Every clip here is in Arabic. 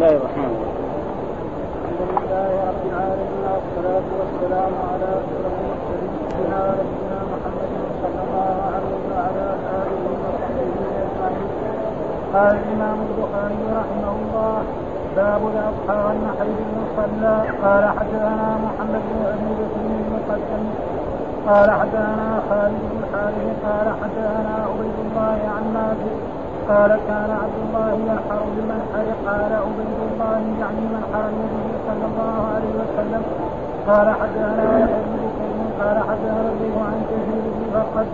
الله الرحمن الرحيم. الحمد لله رب العالمين والصلاة والسلام على أشرف المرسلين سيدنا ونبينا محمد صلى الله عليه وعلى آله وصحبه أجمعين. قال الإمام البخاري رحمه الله باب الأضحى والنحر بالمصلى قال حدثنا محمد بن أبي بكر المقدم. قال حدثنا خالد بن الحارث قال حدثنا عبيد الله عن نافع قال كان عبد الله ينحر بالمنحر قال عبيد الله يعني منحر النبي صلى الله عليه وسلم. قال حدثنا يحيى بن قال حدثنا الربيع عن كثير بن فقد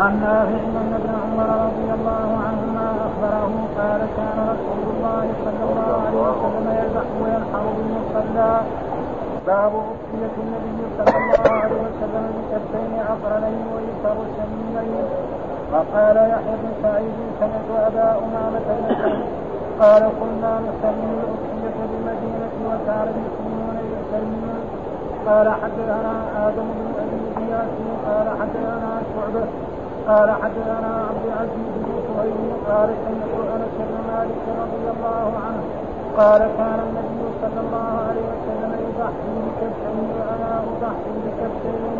عن نافع ان ابن عمر رضي الله عنهما أخبره قال كان رسول الله صلى الله عليه وسلم يذبح وينحر بالمصلى. باب أضحية النبي صلى الله عليه وسلم بكفين عقرنين ويسر سمينين وقال يحيى بن سعيد سمعت أبا أمامة قال كنا نسلم الاضحيه بالمدينة وكان المسلمون يسلمون قال حدثنا آدم بن أبي اياس قال حدثنا شعبة قال حدثنا عبد العزيز بن سهيل قال سمعت أنس بن مالك رضي الله عنه قال كان النبي صلى الله عليه وسلم يضحي بكبشين وأنا اضحي بكبشين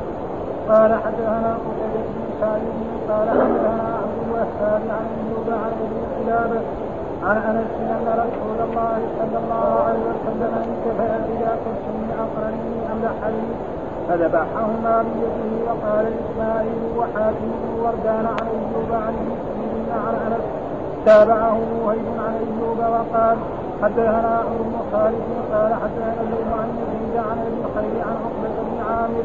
قال حدثنا قتيبة بن سعيد قال حدثنا عبد الوهاب عن ايوب عن قلابه عن انس ان رسول الله صلى الله عليه وسلم انتفع إلى كبشين اقرنين املحين فذبحهما بيده وقال اسماعيل وحاتم وردان عن ايوب عن مسلم عن انس تابعه وهيب عن ايوب وقال حدثنا عمرو بن خالد قال حدثنا الليل عن يزيد عن ابي الخير عن عقبه بن عامر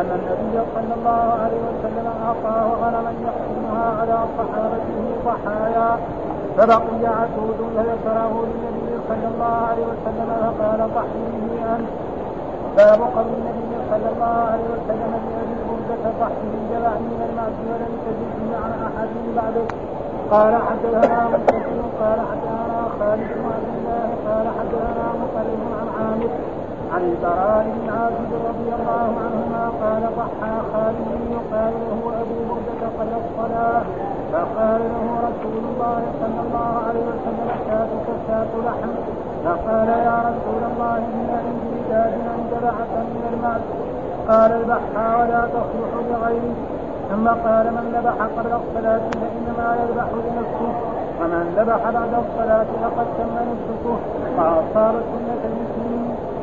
أن النبي صلى الله عليه وسلم أعطاه غنما يقسمها على صحابته ضحايا. فبقي عسود فذكره للنبي صلى الله عليه وسلم فقال ضحي به أنت. باب قول النبي صلى الله عليه وسلم لابي بردة ضحي بالجبع من المعز ولم تجد عن أحد بعده. قال حدثنا مسلم قال حدثنا خالد بن عبد الله قال حدثنا مطلب عن عامر. عن البراء بن عازب رضي الله عنهما قال ضحى خالد يقال له أبو بردة قبل الصلاة. فقال له رسول الله صلى الله عليه وسلم شاتك شات لحم. فقال يا رسول الله إن عندي داد عند بعث من المعز قال البحى ولا تصلح لغيره ثم قال من ذبح قبل الصلاة فإنما يذبح لنفسه ومن ذبح بعد الصلاة فقد تم وأصاب سنة المسلمين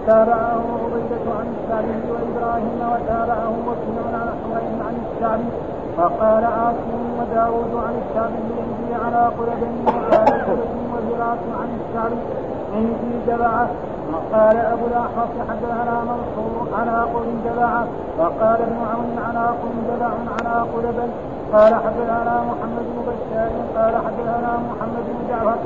تابعه عبيدة عن الشعبي وإبراهيم وتابعه وكيع عن حميد عن الشعبي. وقال عاصم وداود عن الشعبي عندي على قلبين وقال وزراعة عن الشعبي. عندي جبعة. وقال أبو الاحوص حدثنا منصور على قل جبعة. وقال ابن عون على قل جبع على قلبا قال حدثنا محمد بن بشار قال حدثنا محمد بن جعفر.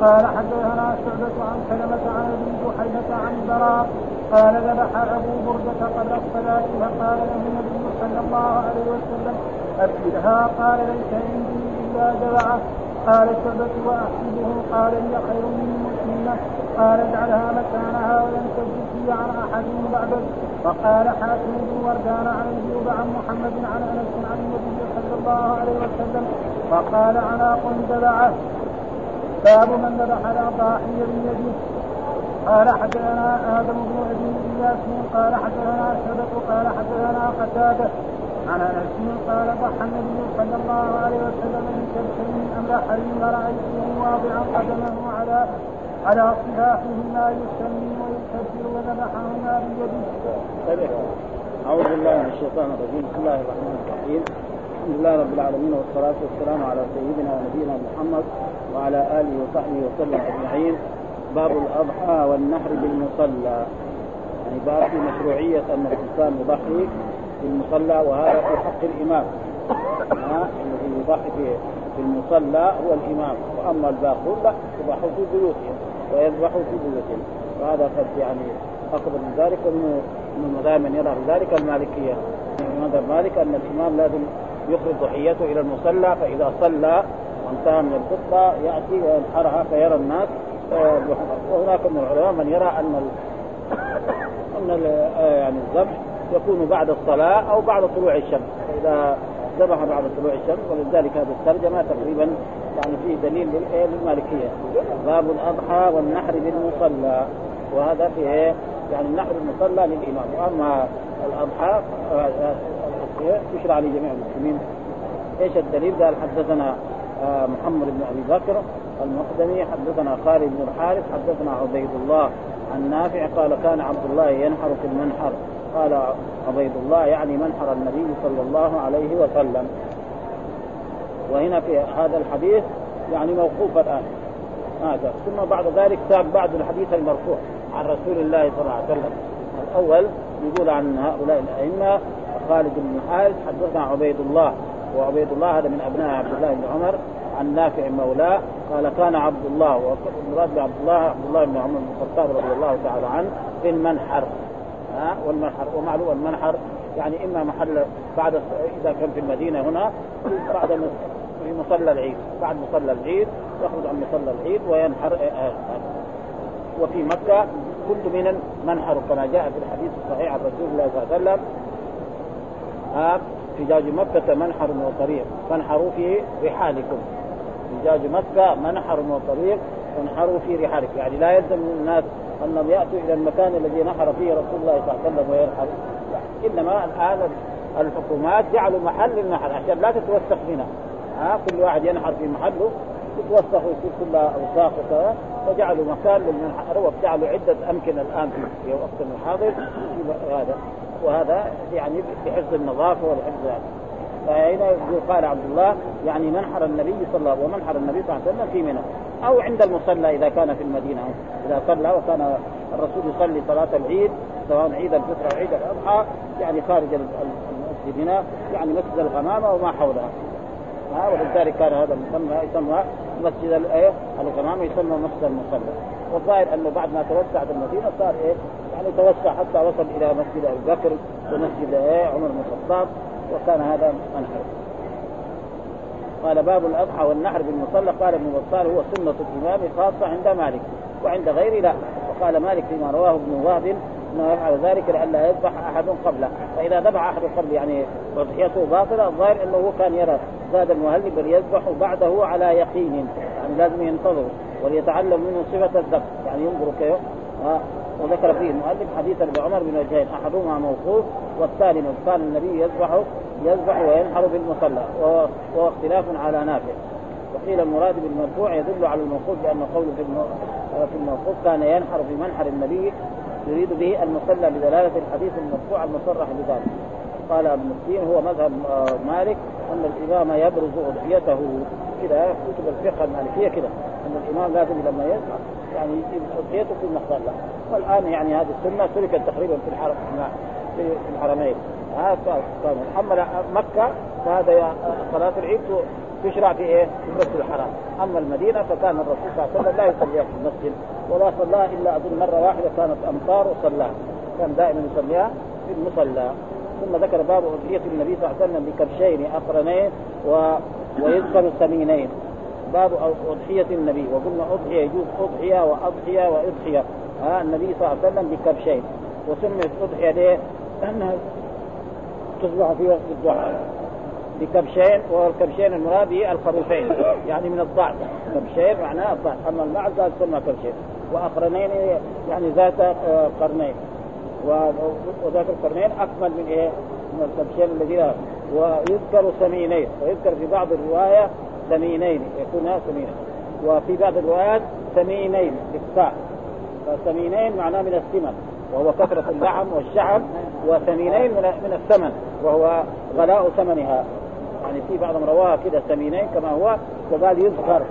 قال حدثنا شعبة عن سلمة عن أبي جحيفة عن براء قال ذبح أبو بردة قبل الصلاة فقال له النبي صلى الله عليه وسلم أبشرها قال ليس عندي إلا جبعة قال شعبة وأحسبه؟ قال هي خير من مسلمة قال اجعلها مكانها ولم تجد عن أحد بعدك وقال حاتم بن وردان عن ايوب عن محمد عن أنس عن النبي صلى الله عليه وسلم. وقال عناق تبعه باب من ذبح الاضاحي بيده قال حدثنا آدم بن أبي إياس قال حدثنا شبك قال حدثنا قتادة. عن أنس قال ضحى النبي صلى الله عليه وسلم من كبشين املحين ورايته واضعا قدمه على على صفاحهما يسمي ويكبر وذبحهما بيده. أعوذ بالله من الشيطان الرجيم، بسم الله الرحمن الرحيم، الحمد لله رب العالمين والصلاة والسلام على سيدنا ونبينا محمد وعلى آله وصحبه وسلم أجمعين. باب الأضحى والنحر بالمصلى. يعني باب في مشروعية أن الإنسان يضحي بالمصلى وهذا في حق الإمام. الذي يضحي في المصلى هو الإمام، وأما الباقون لا يضحوا في بيوتهم. ويذبحوا في بيوتهم وهذا قد يعني أخذ من ذلك انه من يرى بذلك المالكية من مذهب مالك أن الإمام لازم يخرج ضحيته إلى المصلى فإذا صلى وانتهى من الخطبه يأتي وينحرها فيرى الناس وهناك من العلماء من يرى أن. أن ال... يعني الذبح يكون بعد الصلاة أو بعد طلوع الشمس فإذا ذبح بعد طلوع الشمس ولذلك هذه الترجمة تقريبا يعني فيه دليل للمالكية باب الأضحى والنحر بالمصلى وهذا في إيه؟ يعني النحر المصلى للإمام وأما الأضحى يشرع لجميع المسلمين. إيش الدليل؟ قال حدثنا آه، محمد بن أبي بكر المقدمي حدثنا خالد بن الحارث حدثنا عبيد الله عن نافع قال كان عبد الله ينحر في المنحر. قال عبيد الله يعني منحر النبي صلى الله عليه وسلم. وهنا في هذا الحديث يعني موقوف الآن. هذا ثم بعد ذلك تاب بعد الحديث المرفوع عن رسول الله صلى الله عليه وسلم. الأول يقول عن هؤلاء الأئمة خالد بن حارث حدثنا عبيد الله. وعبيد الله هذا من أبناء عبد الله بن عمر. عن نافع مولاه قال كان عبد الله والمراد بعبد الله عبد الله بن عمر بن الخطاب رضي الله تعالى عنه في المنحر. ها؟ والمنحر ومعلوم المنحر يعني إما محل بعد إذا كان في المدينة هنا بعد في مصلى العيد بعد مصلى العيد يخرج عن مصلى العيد وينحر آه، آه، آه. وفي مكة كل من منحر كما جاء في الحديث الصحيح عن رسول الله صلى الله عليه وسلم. حجاج مكة منحر وطريق. فانحروا في رحالكم. حجاج مكة منحر وطريق فانحروا في رحالكم. يعني لا يلزم الناس أنهم يأتوا إلى المكان الذي نحر فيه رسول الله صلى الله عليه وسلم وينحر. إنما الآن الحكومات جعلوا محل للنحر عشان لا تتوسخ منها. ها كل واحد ينحر في محله. يتوسخ ويصير كلها اوساخ فجعلوا مكان للمنحر وجعلوا عدة أمكنة الآن في وقت الحاضر. هذا. وهذا يعني بحفظ النظافة ولحفظ هذا فهنا قال عبد الله يعني منحر النبي صلى الله ومنحر النبي صلى الله عليه وسلم في منى. أو عند المصلى إذا كان في المدينة إذا صلى وكان الرسول يصلي صلاة العيد سواء عيد الفطر أو عيد الأضحى يعني خارج المسجد هنا يعني مسجد الغمامة وما حولها. ها ولذلك كان هذا المسمى يسمى مسجد الايه الغمامه يسمى مسجد المصلى والظاهر أنه بعد ما توسعت المدينة صار إيه؟ يعني توسع حتى وصل إلى مسجد ابي بكر ومسجد إيه؟ عمر بن الخطاب وكان هذا منحر قال باب الأضحى والنحر بالمصلى قال ابن بطال هو سنة الإمام خاصة عند مالك وعند غيره لا. وقال مالك فيما رواه ابن وهب انه يفعل ذلك لئلا يذبح أحد قبله. فإذا ذبح أحد قبل يعني اضحيته باطلة الظاهر أنه هو كان يرى زاد المهلب بل يذبح بعده على يقين. يعني لازم ينتظر وليتعلم منه صفة الذبح. يعني ينظر كيف؟ وذكر فيه المؤلف حديث ابن عمر بن وجهين أحدهما موقوف والثاني كان النبي يذبح يذبح وينحر بالمصلى وهو اختلاف على نافع. وقيل المراد بالمرفوع يدل على الموقوف لأن قوله في في الموقوف كان ينحر في منحر النبي يريد به المصلى بدلالة الحديث المرفوع المصرح بذلك. قال ابن الدين هو مذهب آه، مالك أن الإمام يبرز اضحيته كذا كتب الفقه المالكية كذا أن الإمام لازم لما يذبح يعني يجيب اضحيته في المصلى والآن يعني هذه السنة تركت تقريبا في الحرم في الحرمين. هذا أما مكة فهذا صلاة العيد تشرع في إيه؟ في المسجد الحرام، أما المدينة فكان الرسول صلى الله عليه وسلم لا يصليها في المسجد ولا صلاها إلا أظن مرة واحدة كانت أمطار وصلاها، كان دائما يصليها في المصلى، ثم ذكر باب أضحية النبي صلى الله عليه وسلم بكبشين أقرنين و... ويذكر سمينين باب أضحية النبي. وقلنا أضحية يجوز أضحية وأضحية وأضحية. ها النبي صلى الله عليه وسلم بكبشين. وسميت أضحية ليه؟ لأنها تصبح في وقت الضحى. بكبشين والكبشين المراد به الخروفين يعني من الضعف. كبشين معناه الضعف. أما المعز تسمى كبشين. وأقرنين يعني ذات آه، قرنين. وذات القرنين أكمل من إيه؟ من الكبشين الذين ويذكر سمينين ويذكر في بعض الرواية سمينين يكون سمينين وفي بعض الروايات سمينين بالتاء فسمينين معناه من السمن وهو كثرة اللحم والشعب وثمينين من من الثمن وهو غلاء ثمنها يعني في بعضهم رواها كده ثمينين كما هو وقال يذكر.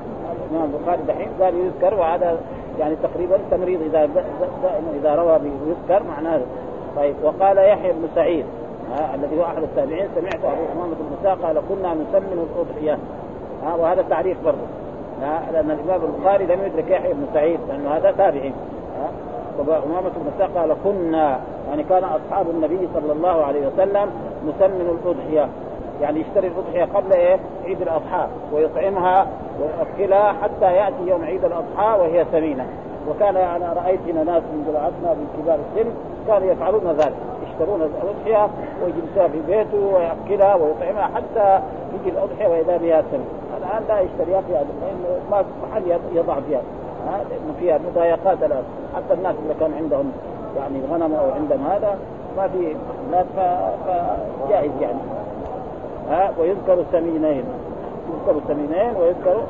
الامام البخاري دحين قال يذكر وهذا يعني تقريبا تمريض إذا دائما إذا روى يذكر معناه. طيب وقال يحيى بن سعيد الذي هو أحد التابعين سمعت أبو أمامة بن قال كنا نسمن الأضحية. ها وهذا تعريف برضه. لأن الإمام البخاري لم يدرك يحيى بن سعيد لأنه هذا تابعي وأمامة بن قال كنا يعني كان أصحاب النبي صلى الله عليه وسلم نسمن الأضحية. يعني يشتري الأضحية قبل إيه؟ عيد الأضحى ويطعمها ويأكلها حتى يأتي يوم عيد الأضحى وهي سمينة وكان أنا رأيت هنا ناس من جماعتنا من كبار السن كانوا يفعلون ذلك. يشترون الأضحية ويجلسها في بيته ويأكلها ويطعمها حتى يجي الأضحية وإذا بها سمينة الآن لا يشتريها في ما محل يضع فيها. ها؟ لأنه فيها مضايقات الآن. حتى الناس اللي كان عندهم يعني غنم أو عندهم هذا ما في محلات فجائز يعني. ها؟ ويذكر سمينين يذكر سمينين ويذكر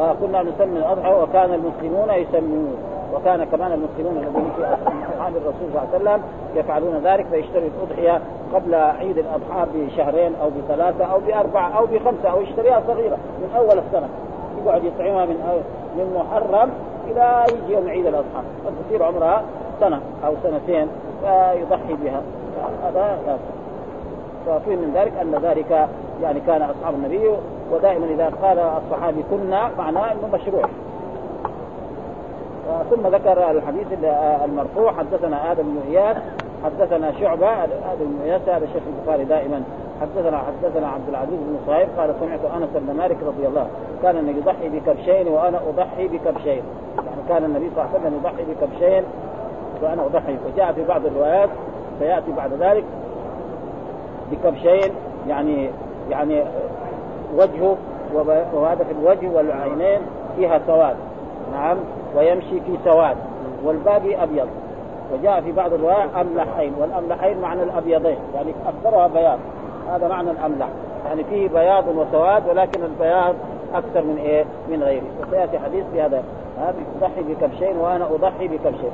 وكنا نسمي الأضحى وكان المسلمون يسمون وكان كمان المسلمون الذين في أصحاب الرسول صلى الله عليه وسلم يفعلون ذلك فيشتري الأضحية قبل عيد الأضحى بشهرين أو بثلاثة أو باربعه أو بخمسة أو يشتريها صغيرة من أول السنة. يقعد يطعمها من من محرم إلى يجي يوم عيد الأضحى. تصير عمرها سنة أو سنتين فيضحي بها. هذا ففي من ذلك أن ذلك يعني كان أصحاب النبي ودائما إذا قال الصحابي كنا معناه إنه مشروع. ثم ذكر الحديث المرفوع حدثنا آدم بن إياس حدثنا شعبة آدم بن إياس هذا شيخ البخاري دائما. حدثنا حدثنا عبد العزيز بن صهيب قال سمعت أنس بن مالك رضي الله كان النبي يضحي بكبشين وأنا أضحي بكبشين. يعني كان النبي صلى الله عليه وسلم يضحي بكبشين وأنا أضحي. وجاء في بعض الروايات سياتي بعد ذلك بكبشين يعني يعني وجهه وهذا في الوجه والعينين فيها سواد. نعم ويمشي في سواد. والباقي أبيض. وجاء في بعض الروايات املحين والأملحين معنى الأبيضين. يعني أكثرها بياض. هذا معنى الأملح. يعني فيه بياض وسواد ولكن البياض أكثر من إيه؟ من غيره. وسيأتي حديث في هذا هذا يضحي بكبشين وأنا أضحي بكبشين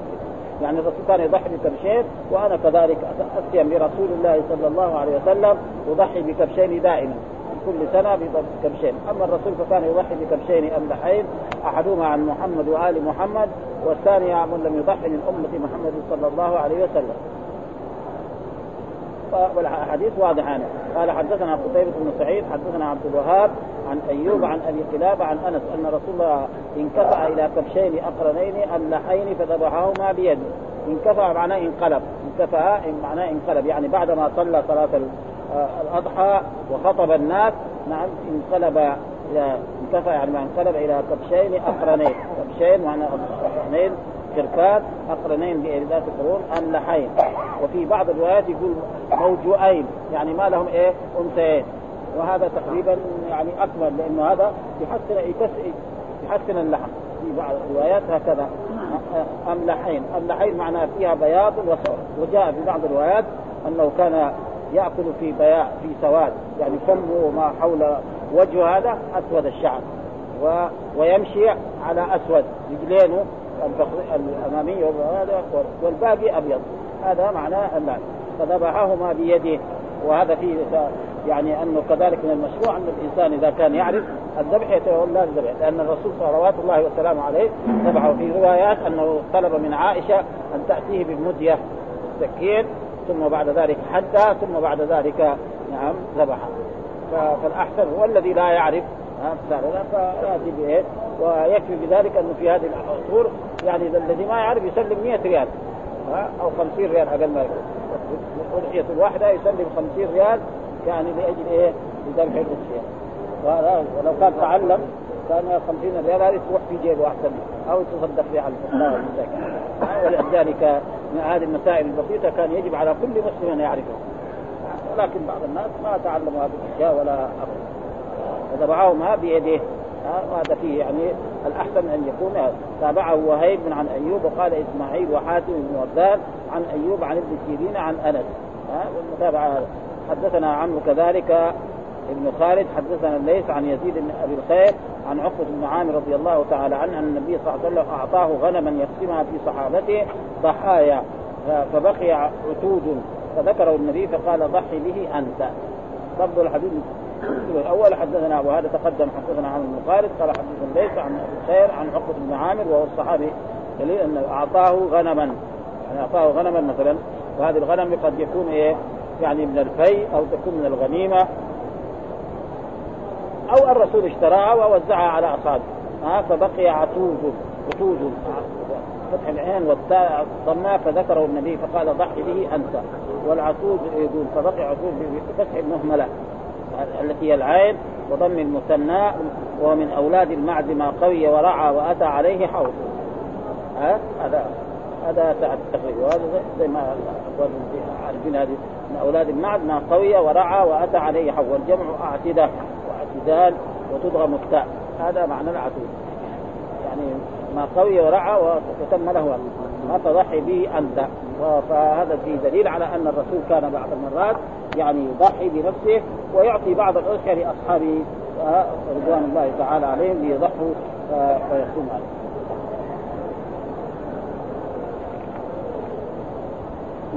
يعني الرسول كان يضحي بكبشين وأنا كذلك اتيم برسول الله صلى الله عليه وسلم اضحي بكبشين دائما كل سنة بكبشين، أما الرسول فكان يضحي بكبشين املحين أحدهما عن محمد وآل محمد والثاني من لم يضحي من أمة محمد صلى الله عليه وسلم. والحديث واضح عنه قال حدثنا قتيبة بن سعيد حدثنا عبد الوهاب عن أيوب عن أبي قلابه عن أنس أن رسول الله انكفأ إلى كبشين أقرنين املحين فذبحهما بيده انكفأ معناه انقلب. انكفأ معناه انقلب يعني بعدما صلى صلاة الأضحى وخطب الناس نعم انقلب انكفى يعني انقلب إلى كبشين أقرنين. كبشين معنى أقرنين. كركات أقرنين بذات القرون املحين وفي بعض الروايات يقول موجوئين يعني ما لهم إيه؟ أنثيين. وهذا تقريبا يعني أكمل لأنه هذا يحسن يحسن اللحم. في بعض الروايات هكذا. املحين املحين معناها فيها بياض وسود وجاء في بعض الروايات أنه كان يأكل في بياع في سواد. يعني فمه وما حول وجهه هذا أسود الشعر. و... ويمشي على أسود رجلينه الأمامية وهذا والباقي أبيض. هذا معناه المال فذبحهما بيده. وهذا فيه يعني أنه كذلك من المشروع أن الإنسان إذا كان يعرف الذبح يتولى الذبح لأن الرسول صلوات الله وسلامه عليه ذبحه. في روايات أنه طلب من عائشة أن تأتيه بالمدية السكين ثم بعد ذلك حتى ثم بعد ذلك نعم ذبح فالأحسن هو الذي لا يعرف فياتي بايه ويكفي بذلك أنه في هذه العصور يعني الذي ما يعرف يسلم 100 ريال. أو 50 ريال أقل ما يكون. الأضحية الواحدة يسلم 50 ريال يعني لأجل إيه؟ لذبح الأضحية. ولو كان تعلم كان 50 ريال هذه تروح في جيبه أحسن أو يتصدق بها على الفقراء ولذلك هذه المسائل البسيطة كان يجب على كل مسلم أن يعرفها ولكن بعض الناس ما تعلموا هذه الأشياء ولا أبدا فذبحهما بيده. وهذا فيه يعني الأحسن أن يكون. تابعه وهيب من عن أيوب وقال إسماعيل وحاتم بن وردان عن أيوب عن ابن سيرين عن أنس. والمتابعة حدثنا عمرو كذلك ابن خالد حدثنا الليث عن يزيد بن أبي الخير عن عقبة بن عامر رضي الله تعالى عنه أن النبي صلى الله عليه وسلم أعطاه غنما يقسمها في صحابته ضحايا. فبقي عتود. فذكره النبي فقال ضحي به أنت. لفظ الحديث. الأول حدثنا أبو هذا تقدم حدثنا عن خالد قال حدثنا ليس عن أبي الخير عن عقبة بن عامر وهو الصحابي دليل انه أعطاه غنما. يعني أعطاه غنما مثلا وهذه الغنم قد يكون إيه؟ يعني من الفي أو تكون من الغنيمة أو الرسول اشتراها ووزعها على أصحابه. ها؟ فبقي عتود عتود فتح العين والتاء ضماه فذكره النبي فقال ضحي به أنت. والعتود يقول فبقي عتود بفتح المهملة. التي هي العين وضم المثنى ومن أولاد المعز ما قوي ورعى وأتى عليه حوض. ها؟ هذا هذا التخريج وهذا زي ما عارفين هذه من أولاد المعز ما قوي ورعى وأتى عليه حوض. والجمع اعتده واعتدال وتضغم التاء هذا معنى العتوق يعني ما قوي ورعى وتم له ما تضحي به أنت. فهذا فيه دليل على أن الرسول كان بعض المرات يعني يضحي بنفسه ويعطي بعض الاضحيه لأصحابه رضوان الله تعالى عليهم ليضحوا فيصوم عليه.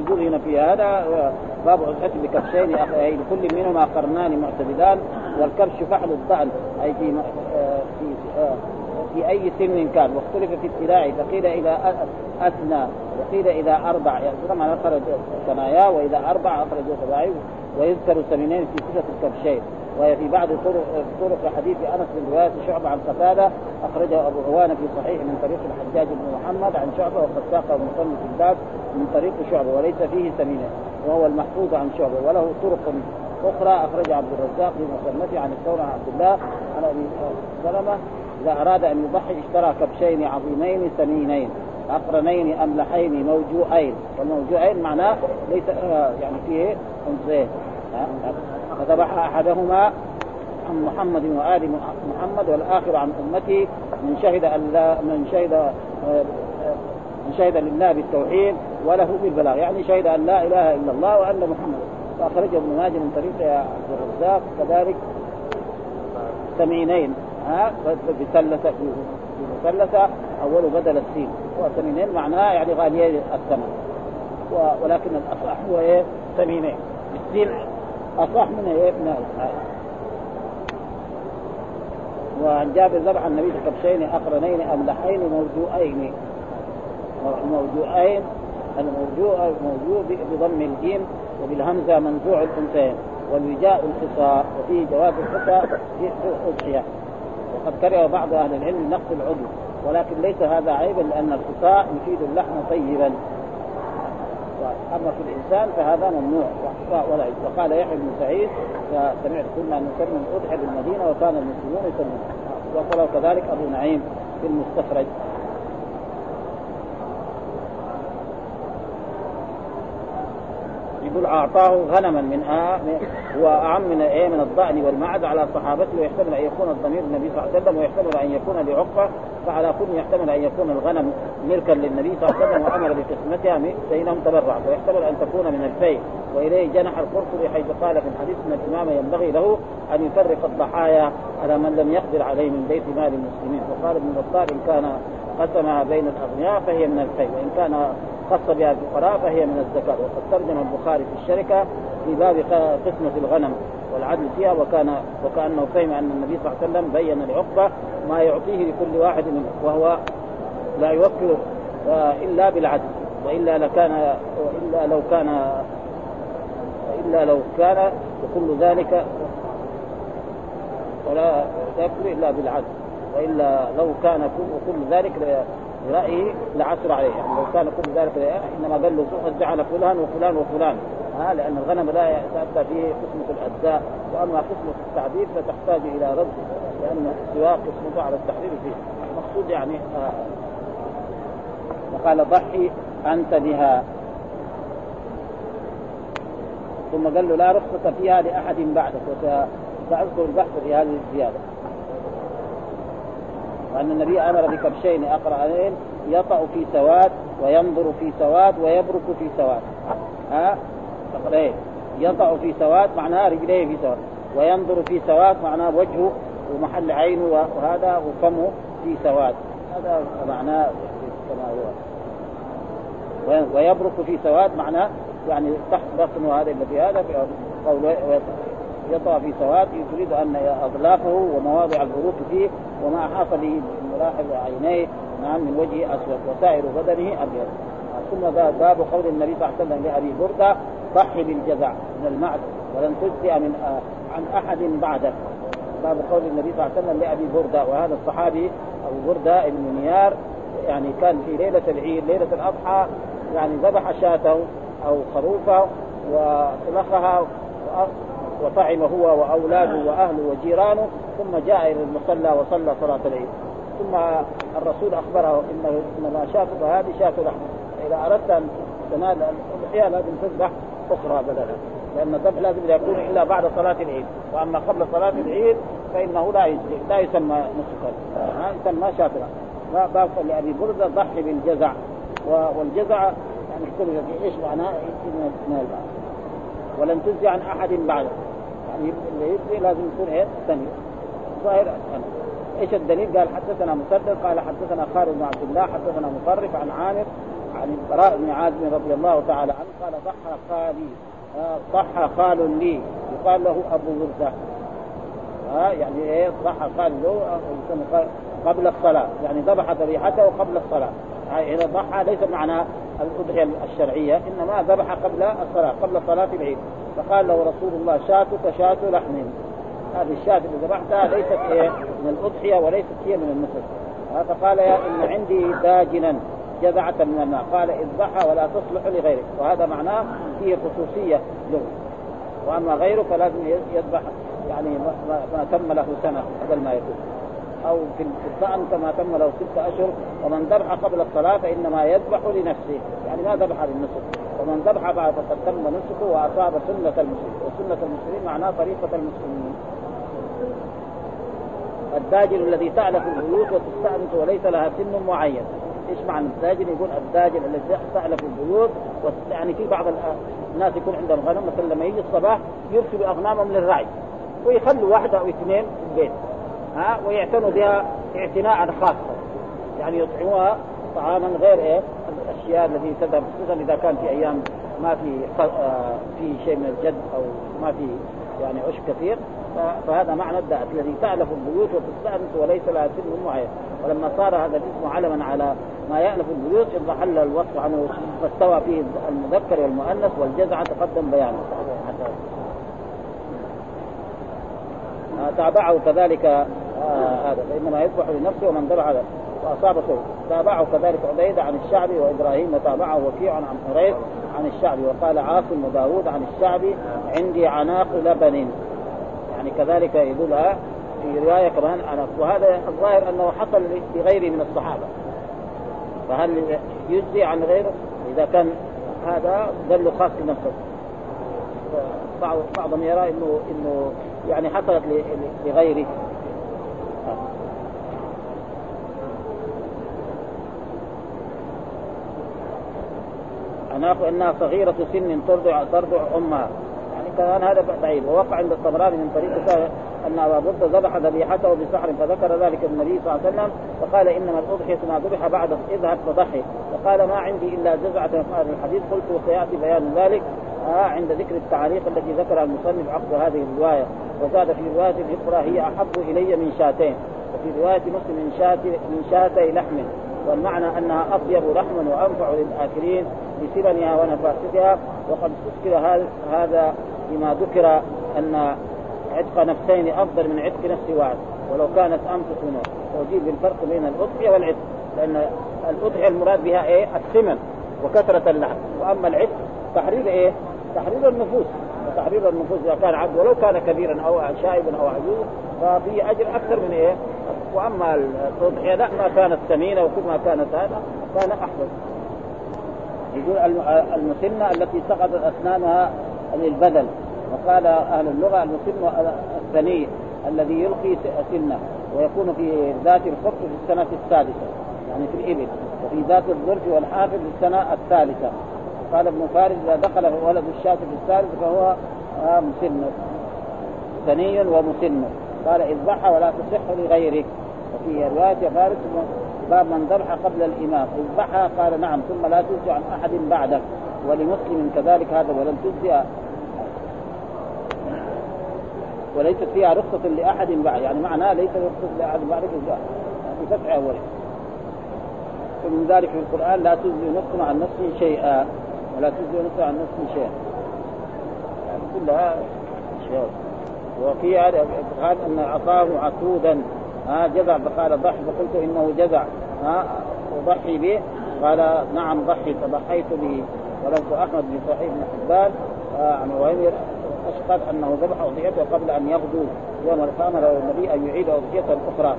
يقول هنا في هذا باب عزة بكبشين اخيين كل منهما قرنان معتدلان والكبش فحل الضأن أي في في في أي سن كان. واختلف في ابتداعه فقيل إذا أثنى وقيل إذا أربع. يعني طبعا أخرج ثنايا وإذا أربع أخرج سباعي ويذكر سمينين في صفة الكبشين. وهي في بعض طرق طرق حديث أنس بن رواية شعبة عن قتادة أخرجه أبو عوانه في صحيح من طريق الحجاج بن محمد عن شعبة وقد ساقه مصنف الباب من طريق شعبة وليس فيه سمينه وهو المحفوظ عن شعبة. وله طرق أخرى اخرج عبد الرزاق في مصنفه عن الثور عن عبد الله عن أبي سلمة إذا أراد أن يضحي اشترى كبشين عظيمين سمينين أقرنين أملحين موجوعين. والموجوعين معناه ليس يعني فيه أنثيين. فذبح أحدهما عن محمد وآل محمد والآخر عن امته من شهد أن لا من شهد من شهد لله بالتوحيد وله بالبلاغ يعني شهد أن لا إله إلا الله وأن محمد. واخرجه ابن ماجه من طريق عبد الرزاق كذلك سمينين. ها؟ بثلثة مثلثة أول بدل السين. وثمينين معناه يعني غاليين الثمن. ولكن الأصح هو إيه؟ ثمينين. السين أصح من إيه؟ من وعن جابر ذبح النبي كبشين أقرنين أملحين موجوئين موجوئين الموجوع موجوع بضم الجيم وبالهمزة منزوع الأنثيين. والوجاء الحصى. وفيه جواز الحصى في الأضحية. وقد كره بعض أهل العلم نقص العضو ولكن ليس هذا عيبا لأن الخصاء يفيد اللحم طيبا. اما في الإنسان فهذا ممنوع ولا وقال يحيى بن سعيد سمعت كنا نسمي الاضحيه بالمدينة وكان المسلمون يسمون وقال كذلك أبو نعيم في المستخرج. يقول أعطاه غنما من آه هو أعم من إيه من الضأن والمعز على صحابته ويحتمل أن يكون الضمير النبي صلى الله عليه وسلم ويحتمل أن يكون لعقبة فعلى كل يحتمل أن يكون الغنم ملكا للنبي صلى الله عليه وسلم وامر بقسمتها بينهم تبرع ويحتمل أن تكون من الفيء وإليه جنح القرطبي حيث قال في الحديث إن الإمام ينبغي له أن يفرق الضحايا على من لم يقدر عليه من بيت مال المسلمين. وقال ابن بطال إن كان قسمها بين الأغنياء فهي من الفيء وإن كان خص بها الفقراء فهي من الزكاة وقد ترجم البخاري في الشركة في باب قسمة الغنم والعدل فيها وكان وكأنه فهم أن النبي صلى الله عليه وسلم بين لعقبة ما يعطيه لكل واحد منهم وهو لا يوكل إلا بالعدل. وإلا لكان وإلا لو كان إلا لو كان وكل ذلك ولا يكفر إلا بالعدل. وإلا لو كان كل ذلك برأيه لعثر عليه. يعني لو كان كل ذلك إنما قال له جعل فلان وفلان وفلان. ها لأن الغنم لا يتأتى فيه قسمة الأجزاء وأما قسمة التعذيب فتحتاج إلى رد لأن سواء قسمته على التحرير فيه. المقصود يعني آه ضحي أنت بها. ثم قال له لا رخصة فيها لأحد بعدك وسأذكر البحث في هذه الزيادة. وأن النبي أمر بكبشين اقرانين يطأ في سواد وينظر في سواد ويبرك في سواد. ها؟ تقرأين يطأ في سواد معناه رجليه في سواد وينظر في سواد معناه وجهه ومحل عينه وهذا وفمه في سواد. هذا معناه كما هو. ويبرك في سواد معناه يعني تحت بطنه هذا الذي هذا قول يطأ في سواد يريد أن اظلافه ومواضع البروك فيه وما احاط به من ملاحظ عينيه نعم من وجهه أسود وسائر بدنه أبيض. ثم باب قول النبي صلى الله عليه وسلم لأبي بردة ضحي بالجزع من المعد ولن تجزئ من عن أحد بعدك باب قول النبي صلى الله عليه وسلم لأبي بردة وهذا الصحابي أبو بردة بن نيار يعني كان في ليلة العيد ليلة الأضحى يعني ذبح شاته أو خروفه وطلقها وطعم هو وأولاده وأهله وجيرانه ثم جاء إلى المصلى وصلى صلاة العيد. ثم الرسول أخبره ان إنما شاتك هذه شاة لحم. إذا أردت أن تنال الاضحيه لازم تذبح أخرى بدلها لأن الذبح لازم يكون إلا بعد صلاة العيد. وأما قبل صلاة العيد فإنه لا يجزي لا يسمى نسكا يسمى شافرا باب لأبي بردة ضحي بالجزع. والجزع يعني اختلف إيش معناه؟ من البعض ولم تجزي عن أحد بعده. يعني اللي يجزي لازم يكون إيه؟ ثاني ظاهر إيش الدليل؟ قال حدثنا مسدد قال حدثنا خالد بن عبد الله حدثنا مطرف عن عامر عن البراء بن عازم رضي الله تعالى عنه قال ضحى خالي آه، ضحى خال لي. يقال له أبو برده ها يعني إيه؟ ضحى خال له قبل الصلاة. يعني ذبح ذبيحته قبل الصلاة. هنا ضحى ليس معنى الأضحية الشرعية إنما ذبح قبل الصلاة قبل صلاة العيد. فقال له رسول الله شاتك شات لحم. هذه الشاة اللي ذبحتها ليست إيه من الأضحية وليست هي من النسك. فقال يا إن عندي داجنا جذعة من الماء. قال اذبحها ولا تصلح لغيرك. وهذا معناه فيه خصوصية له. وأما غيره فلازم يذبح يعني ما تم له سنة قبل ما يكون أو في الظأن كما تم له ست أشهر ومن ذبح قبل الصلاة فانما يذبح لنفسه. يعني ما ذبح للنسك. ومن ذبح بعد فقد تم نسكه وأصاب سنة المسلمين. وسنة المسلمين معناه طريقة المسلمين. الداجل الذي تعلف البيوت وتستأنس وليس لها سن معين. إيش معنى الداجل؟ يقول الداجل الذي تعلف البيوت يعني في بعض الناس يكون عندهم غنم مثلا لما يجي الصباح يرسلوا أغنامهم للرعي ويخلوا واحدة أو اثنين في البيت. ها ويعتنوا بها اعتناء خاصا يعني يطعموها طعاما غير إيه الأشياء التي تذهب خصوصا إذا كان في أيام ما في آه، في شيء من الجد أو ما في يعني عشب كثير. فهذا معنى الدأت الذي تألف البيوت وتستأنس وليس لها سن معين. ولما صار هذا الاسم علما على ما يألف البيوت انضحل الوصف عنه فاستوى فيه المذكر والمؤنث والجزع تقدم بيانه. آه، تابعه كذلك هذا فإنما يذبح لنفسه ومن ذبح وأصاب سوء تابعه كذلك عبيدة عن الشعبي وإبراهيم وتابعه وكيع عن حريث عن الشعبي وقال عاصم وداود عن الشعبي عندي عناق لبن. يعني كذلك يقولها في رواية كمان عناق وهذا الظاهر أنه حصل لغيره من الصحابة. فهل يجزي عن غيره؟ إذا كان هذا دل خاص لنفسه بعض بعضهم يرى إنه إنه يعني حصلت لغيره. عناق إنها صغيرة سن ترضع ترضع أمها. يعني كان هذا بعيد. ووقع عند الطبراني من طريق أن أبا برده ذبح ذبيحته بسحر فذكر ذلك النبي صلى الله عليه وسلم فقال إنما الأضحية ما ذبح بعد إذهب فضحي. فقال ما عندي إلا جزعة من الحديث. قلت وسياتي بيان ذلك. آه عند ذكر التعليق التي ذكرها المصنف عقد هذه الرواية. وزاد في رواية الاخرى هي أحب إلي من شاتين. وفي رواية مسلم من شات من شاتي لحم والمعنى أنها أطيب لحما وأنفع للآكلين بسمنها ونفاستها وقد استذكر هذا بما ذكر أن عتق نفسين أفضل من عتق نفس واحد ولو كانت أنفس وجيب بالفرق بين الاضحيه والعتق لأن الاضحيه المراد بها إيه؟ الثمن وكثرة اللحم وأما العتق تحرير إيه؟ تحرير النفوس تحرير النفوس إذا كان عبد ولو كان كبيرا أو شائبا أو عجوز ففي أجر أكثر من إيه؟ وأما الاضحيه لا ما كانت ثمينه وكل ما كانت هذا كان احسن يقول المسنه التي سقطت أسنانها للبدل وقال أهل اللغة المسن الثني الذي يلقي سنة ويكون في ذات الخف في السنة السادسه يعني في الإبل وفي ذات الظرف والحافل في السنة الثالثة. قال ابن فارس إذا دخل ولد الشاة في الثالث فهو آه، مسن. ثني ومسن. قال اذبحها ولا تصح لغيرك وفي روايه فارس باب من ذبح قبل الإمام. اذبحها قال نعم ثم لا تجزي عن أحد بعدك ولمسلم كذلك هذا ولم تجزي وليست فيها رخصة لأحد بعد. يعني معناه ليس رخصة لأحد بعدك في فتح أوله. ومن ذلك في القرآن لا تجزي نفس عن نفسه شيئا. ولا تجزي نفس عن نفسه شيئا. يعني كلها شيء وفي هذا أن عصاه عتودا ها جزع فقال ضحي فقلت إنه جزع ها اضحي به قال نعم ضحي فضحيت به ولفظ أحمد بن صحيح بن حبان عن وهمر أشقد أنه ذبح أضحيته قبل أن يغدو يوم فامر النبي أن يعيد اضحيه أخرى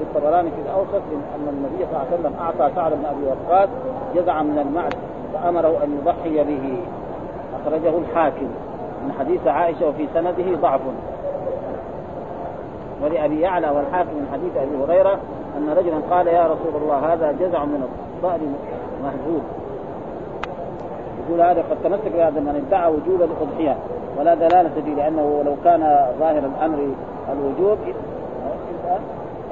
للطبراني في الأوسط ان النبي صلى الله عليه وسلم أعطى سعد بن أبي وقاص جزعا من المعز فأمره أن يضحي به. أخرجه الحاكم. من حديث عائشة وفي سنده ضعف. ولأبي يعلى والحاكم من حديث أبي هريرة أن رجلا قال يا رسول الله هذا جزع من الضأن مهزوز. يقول هذا قد تمسك بهذا من ادعى وجوب الأضحية ولا دلالة فيه لأنه لو كان ظاهر الأمر الوجوب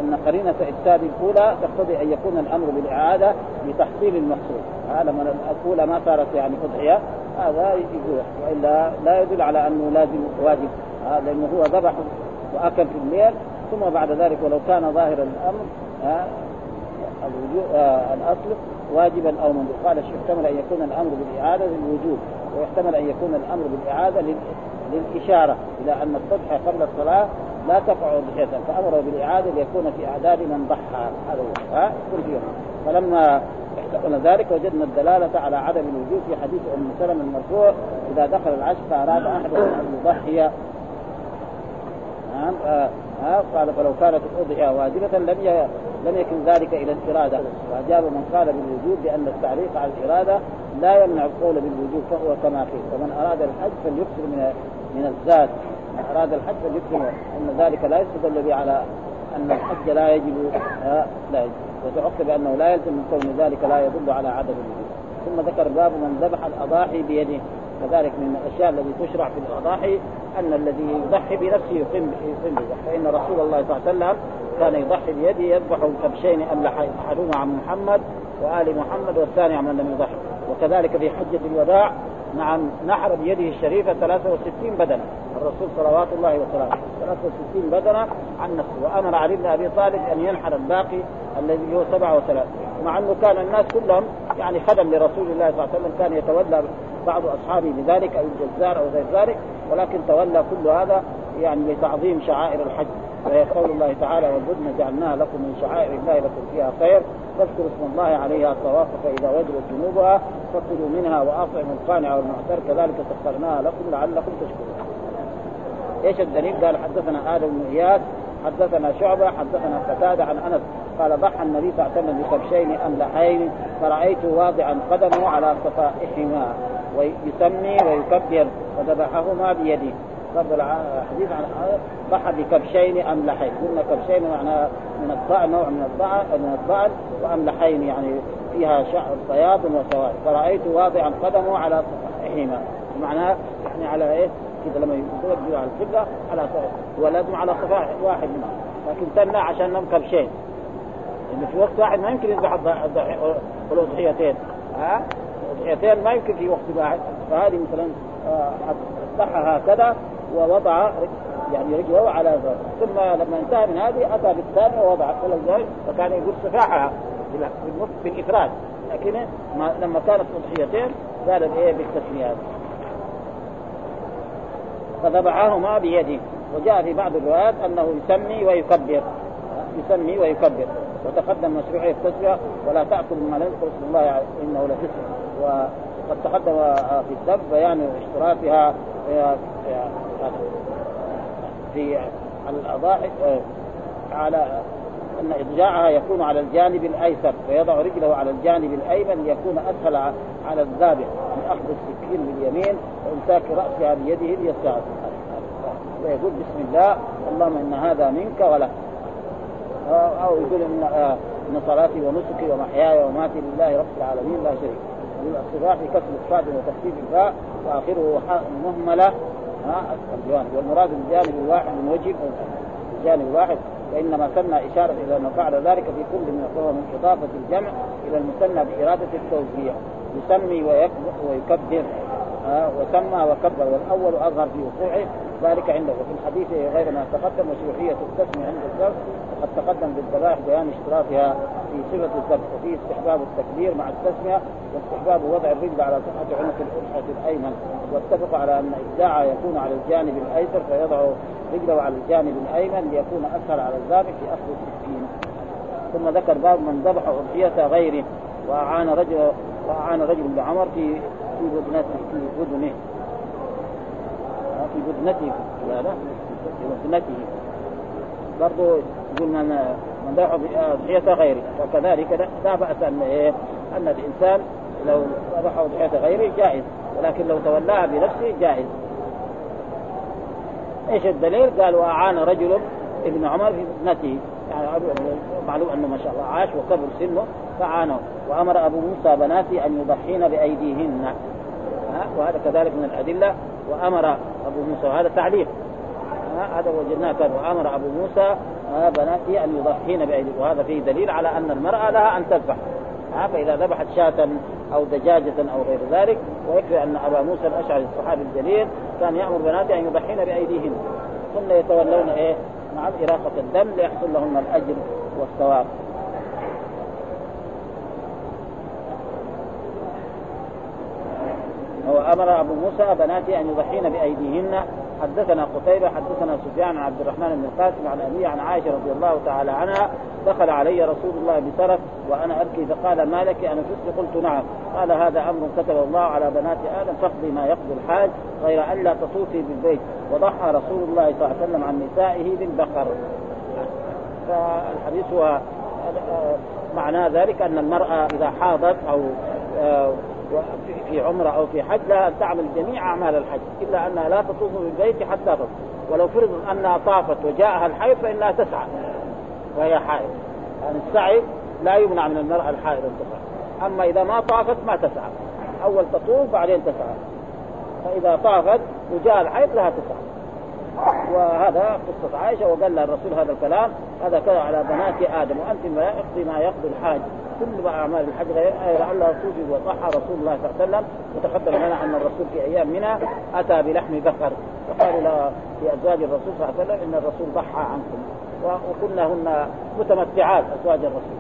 أن قرينة إفساد الأولى تقتضي أن يكون الأمر بالإعادة لتحصيل المحصول. هذا من الأولى ما صارت يعني أضحية هذا يقول وإلا لا يدل على أنه لازم واجب. لأنه هو ذبح وأكل في الليل ثم بعد ذلك ولو كان ظاهر الأمر الوجوب آه الأصل واجبا أو مندوب قال يحتمل أن يكون الأمر بالإعادة للوجوب ويحتمل أن يكون الأمر بالإعادة للإشارة إلى أن التضحيه قبل الصلاة لا تقع ضحيه فأمر بالإعادة ليكون في أعداد من ضحى. هذا هو ها فلما احتمل ذلك وجدنا الدلالة على عدم الوجود في حديث أم سلمة المرفوع إذا دخل العشق فاراد احد أن يضحي نعم آه قال فلو كانت الأضحية واجبة لم لم يكن ذلك إلى الإرادة. وأجاب من قال بالوجوب بأن التعليق على الإرادة لا يمنع القول بالوجوب فهو كما قيل. ومن أراد الحج فليكثر من من الزاد من أراد الحج فليكثر إن ذلك لا يستدل به على أن الحج لا يجب لا يجب. وتعقب بانه لا يلزم من كون ذلك لا يدل على عدم الوجوب. ثم ذكر باب من ذبح الأضاحي بيده. كذلك من الأشياء التي تشرع في الأضاحي أن الذي يضحي بنفسه يقيم يقيم فإن رسول الله صلى الله عليه وسلم كان يضحي بيده يذبح كبشين املحين أحدهما عن محمد وآل محمد والثاني عن من لم يضحي. وكذلك في حجة الوداع نعم نحر بيده الشريفة 63 بدنه الرسول صلوات الله وسلامه. 63 بدنه عن نفسه. وأمر علي بن أبي طالب أن ينحر الباقي الذي هو 37 مع أنه كان الناس كلهم يعني خدم لرسول الله صلى الله عليه وسلم. كان يتولى بعض أصحابه لذلك أو الجزار أو غير ذلك. ولكن تولى كل هذا يعني لتعظيم شعائر الحج. وهي قول الله تعالى والبدن جعلناها لكم من شعائر الله لكم فيها خير فاذكروا اسم الله عليها الطواف فاذا وجبت جنوبها فكلوا منها واطعموا القانع والمعتر كذلك سخرناها لكم لعلكم تشكرون. إيش الدليل؟ قال حدثنا آدم بن إياس حدثنا شعبة حدثنا قتادة عن أنس قال ضحى النبي صلى الله عليه بكبشين أملحين فرايته واضعا قدمه على صفائحهما ويسمي ويكبر فذبحهما بيده برضه الحديث عن ضحى بكبشين أملحين. قلنا كبشين معناها من الضأن نوع من الضأن من الضأن وأملحين يعني فيها شعر بياض وسواد. فرأيت واضعا قدمه على صفائحهما معناه يعني على إيه كذا لما يوجه على القبله على هو لازم على صفائح واحد منهم. لكن تمنع عشان انهم كبشين. لأنه في وقت واحد ما يمكن يذبح الاضحيتين ها؟ اضحيتين ما يمكن في وقت واحد. فهذه مثلا ضحى هكذا. ووضع يعني رجله على ذلك ثم لما انتهى من هذه أتى بالثانية ووضع ذلك فكان يقول سفاحها بالإفراد. لكن لما كانت أضحيتين قال إيه؟ بالتسميه فذبحهما بيده وجاء في بعض الروايات أنه يسمي ويكبر. يسمي ويكبر. وتقدم مشروعيه التسمية ولا تأكل مما لم يذكر اسم الله إنه لفسق. وقد تقدم في الدب بيان اشتراكها في الأضاحي على أن إضجاعها يكون على الجانب الأيسر فيضع رجله على الجانب الأيمن ليكون أسهل على الذابح من أخذ السكين باليمين وإمساك رأسها بيده اليسار. ويقول بسم الله اللهم إن هذا منك ولك. أو يقول إن إن صلاتي ونسكي ومحياي ومماتي لله رب العالمين لا شريك الصباح بكسر الصاد وتخفيف الفاء وآخره مهملة. الجوانب. والمراد بالجانب الواحد من وجه الجانب الواحد وانما سمى إشارة إلى انه فعل ذلك في كل من وهو من إضافة الجمع إلى المثنى بإرادة التوزيع. يسمي ويكبر. وسمى وكبر والأول أظهر في وقوعه. ذلك عنده. وفي الحديث غير ما تقدم مشروعيه التسمية عند الذبح وقد تقدم بالذبائح بيان اشتراكها في صفة الذبح وفيه استحباب التكبير مع التسمية واستحباب وضع الرجل على صفحة عنق الأرحة الأيمن. واتفق على أن إبداع يكون على الجانب الأيسر فيضع رجله على الجانب الأيمن ليكون اسهل على الذابح في أخذ السكين ثم ذكر باب من ذبح أضحية غيره وأعان رجل وأعان رجل بعمر في في بدنته في بدنه في بدنته لا في بدنته برضه قلنا من ذبح اضحيه غيره وكذلك لا بأس أن إيه أن الإنسان لو ذبح اضحيه غيره جائز. ولكن لو تولاها بنفسه جائز. إيش الدليل؟ قال وأعان رجل ابن عمر في ابنته يعني معلوم أنه ما شاء الله عاش وكبر سنه. فعانوا وأمر أبو موسى بناته أن يضحين بأيديهن. وهذا كذلك من الأدلة وأمر أبو موسى وهذا تعليق. هذا وجدناه كان وأمر أبو موسى بناته أن يضحين بايديهن وهذا فيه دليل على أن المرأة لها أن تذبح. فإذا ذبحت شاة أو دجاجة أو غير ذلك ويكفي أن أبا موسى الأشعري الصحابي الجليل كان يأمر بناته أن يضحين بأيديهن. ثم يتولون إيه؟ نعم إراقة الدم ليحصل لهن الأجر والثواب. وأمر أبو موسى بناته أن يضحين بأيديهن. حدثنا قتيبة حدثنا سفيان عن عبد الرحمن بن القاسم عن أبي عن عائشة رضي الله تعالى عنها. دخل علي رسول الله بسرف وأنا أبكي فقال ما لك أنا فزت قلت نعم. قال هذا أمر كتب الله على بنات آدم فاقضي ما يقضي الحاج غير أن لا تطوفي بالبيت. وضحى رسول الله صلى الله عليه وسلم عن نسائه بالبقر. فالحديث هو معناه ذلك أن المرأة إذا حاضت أو آه، في عمرة أو في حج لها أن تعمل جميع أعمال الحج إلا أنها لا تطوف بالبيت حتى تطوف. ولو فرض أنها طافت وجاءها الحيض فإنها تسعى. وهي حائض. يعني السعي لا يمنع من المرأة الحائض أن تسعى. أما إذا ما طافت ما تسعى. أول تطوف بعدين تسعى. فإذا طافت وجاء الحيض لها تسعى. وهذا قصة عائشة وقال لها الرسول هذا الكلام هذا كذا على بنات آدم وأنت ما يقضي ما يقضي الحاج. كل ما أعمال الحج لعلها توجد وصح رسول الله صلى الله عليه وسلم وتقدم لنا أن الرسول في أيام منى أتى بلحم بقر. فقالوا له لازواج الرسول صلى الله عليه وسلم إن الرسول ضحى عنكم. وكنا هن متمتعات أزواج الرسول.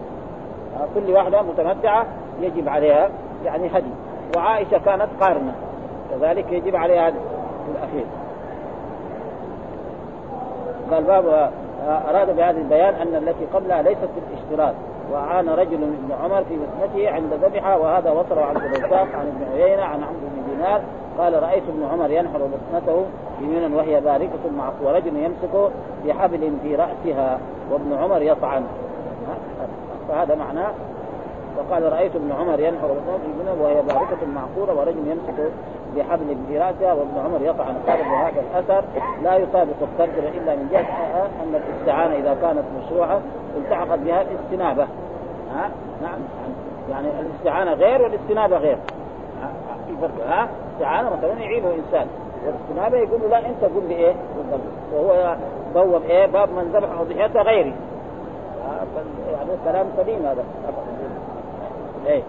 كل واحدة متمتعة يجب عليها يعني هدي. وعائشة كانت قارنة. كذلك يجب عليها هدي في الأخير. قال باب أراد بهذا البيان أن التي قبلها ليست بالاشتراط وعان رجل ابن عمر في مسنته عند ذبحة وهذا وصله عن الرزاق عن ابن عيينة عن عمرو بن دينار. قال رأيت ابن عمر ينحر بسنته يمينا وهي باركه مع ورجل يمسك بحبل في رأسها وابن عمر يطعن. فهذا معناه وقال رأيت ابن عمر ينحر بسنته يمينا وهي باركة معقوره ورجل يمسك بحبل في راسها وابن عمر يطعن قال هذا الأثر لا يطابق الترجمة إلا من جهة أن الاستعانه إذا كانت مشروعة التحقت بها الاستنابة. ها؟ نعم. يعني الاستعانة غير والاستنابة غير. في ها؟ استعانة مثلا يعينه إنسان. والاستنابة يقول له لا أنت قل لي إيه؟ بالضبط وهو بوب إيه؟ باب من ذبح اضحيته غيري. يعني كلام سليم هذا. إيه.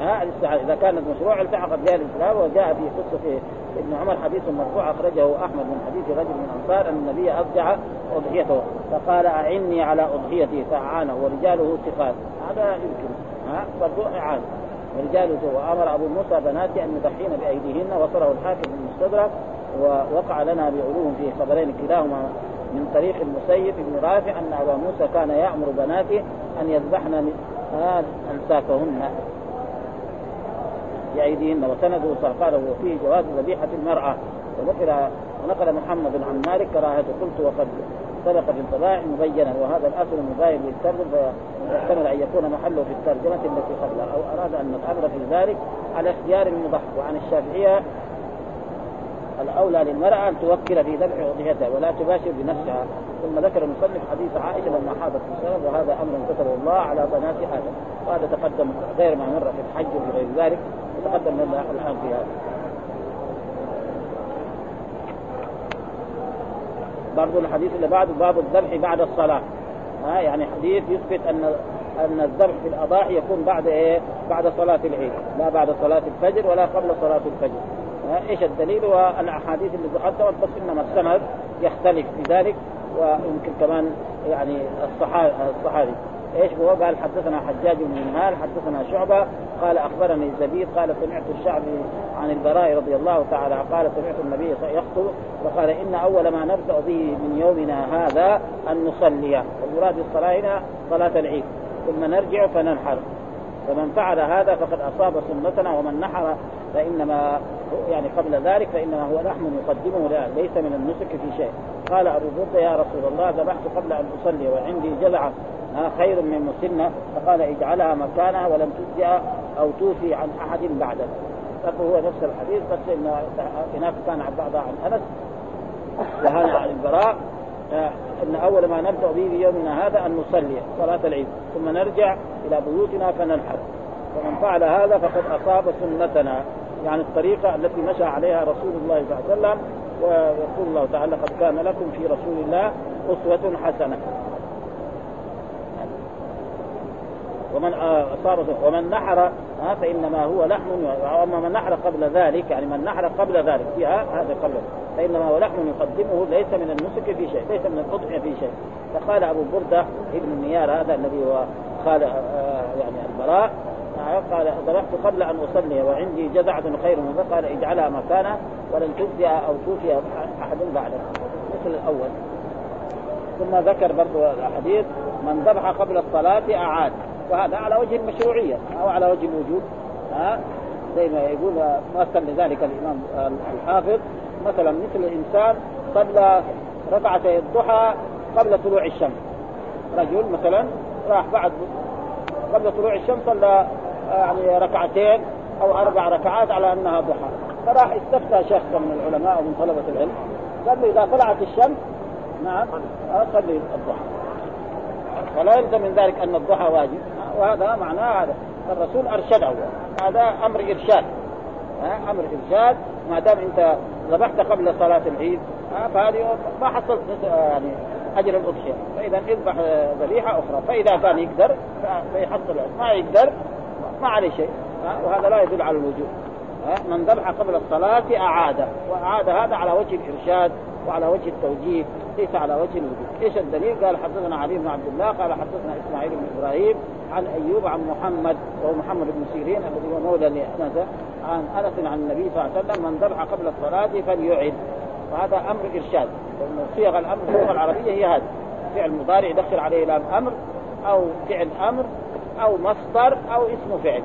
ها الاستعانه إذا كانت مشروع التحقت بها الإسلام وجاء في قصة ابن عمر حديث مرفوع أخرجه أحمد من حديث رجل من الانصار أن النبي ابدع أضحيته. فقال أعني على أضحيتي. فاعانه ورجاله ثقات. هذا يمكن. ها برضو اعانه ورجاله وأمر أبو موسى بناته أن يضحين بأيديهن. وصله الحاكم المستدرك. ووقع لنا بعلوم في خبرين كلاهما من طريق المسيب بن رافع أن أبا موسى كان يأمر بناته أن يذبحن امساكهن بأيديهن وسنده قال وفيه جواز ذبيحة المرأة. وذكر ونقل محمد عن مالك كراهة قلت وقد سبق في الطبائع مبينا وهذا الأصل مباين للترجم فيحتمل أن يكون محله في الترجمة التي قبلها أو أراد أن الأمر في ذلك على اختيار المضحك وعن الشافعية الأولى للمرأة أن توكل في ذبح أضحيتها ولا تباشر بنفسها. ثم ذكر المصنف حديث عائشة لما حاضت السنة وهذا أمر كتبه الله على بنات آدم. وهذا تقدم غير ما مر في الحج وفي غير ذلك. وتقدم لنا الآن في هذا. برضو الحديث اللي بعده باب الذبح بعد الصلاة. ها يعني حديث يثبت أن أن الذبح في الأضاحي يكون بعد إيه؟ بعد صلاة العيد، لا بعد صلاة الفجر ولا قبل صلاة الفجر. إيش الدليل؟ والأحاديث اللي تقدمت بس إنما السند يختلف في ذلك ويمكن كمان يعني الصحابي إيش هو؟ قال حدثنا حجاج بن منهال حدثنا شعبة قال أخبرني زبيد قال سمعت الشعبي عن البراء رضي الله تعالى قال سمعت النبي يخطب فقال إن أول ما نبدأ به من يومنا هذا أن نصلي والمراد بالصلاة هنا صلاة العيد ثم نرجع فننحر فمن فعل هذا فقد أصاب سنتنا ومن نحر فإنما يعني قبل ذلك فإنما هو لحم يقدمه لا ليس من النسك في شيء. قال أبو برده يا رسول الله ذبحت قبل أن أصلي وعندي جذعه خير من مسنة. فقال اجعلها مكانها ولم تجزئ أو توفي عن أحد بعدك هو نفس الحديث بس إن هناك كان عن بعضها عن أنس وهذا عن البراء. إن أول ما نبدأ به في يومنا هذا أن نصلي صلاة العيد ثم نرجع إلى بيوتنا فننحر ومن فعل هذا فقد أصاب سنتنا. يعني الطريقة التي مشى عليها رسول الله صلى الله عليه وسلم ويقول الله تعالى قد كان لكم في رسول الله أسوة حسنة. ومن اصاب ومن نحر فإنما هو لحم وأما من نحر قبل ذلك يعني من نحر قبل ذلك فيها هذا قبل فإنما هو لحم يقدمه ليس من النسك في شيء ليس من الاضحيه في شيء. فقال أبو برده ابن النيار هذا الذي هو قال آه، يعني البراء قال ذبحت قبل أن أصلي وعندي جزعه خير من قال اجعلها مكانه ولن تجزي أو توفي أحد بعدك مثل الأول. ثم ذكر برضو الحديث من ذبح قبل الصلاة أعاد. وهذا على وجه المشروعية أو على وجه الوجوب ها؟ زي ما يقول مثل لذلك الإمام الحافظ. مثلا مثل الانسان صلى ركعتي الضحى قبل طلوع الشمس. رجل مثلا راح بعد قبل طلوع الشمس صلى يعني ركعتين أو أربع ركعات على أنها ضحى. فراح استفتى شخص من العلماء أو من طلبة العلم. قال له إذا طلعت الشمس نعم صلي الضحى. فلا يلزم من ذلك أن الضحى واجب. وهذا معناه هذا. الرسول أرشده. هذا أمر إرشاد. أمر إرشاد. ما دام أنت ذبحت قبل صلاة العيد فهذه ما حصلت يعني اجر الأضحية. فإذا اذبح ذبيحة أخرى. فإذا كان يقدر فيحصل ما يقدر ما عليه شيء وهذا لا يدل على الوجوب من ذبح قبل الصلاة أعاد وأعاد هذا على وجه الإرشاد وعلى وجه التوجيه ليس على وجه الوجوب. إيش الدليل؟ قال حدثنا علي بن عبد الله قال حدثنا إسماعيل بن إبراهيم عن أيوب عن محمد وهو محمد بن سيرين الذي هو مولى لأنس عن أنس عن النبي صلى الله عليه وسلم من ذبح قبل الصلاة فليعد. وهذا أمر إرشاد صيغ الأمر في اللغة العربية هي هذه فعل مضارع يدخل عليه لام أمر أو فعل أمر أو مصدر أو اسم فعل.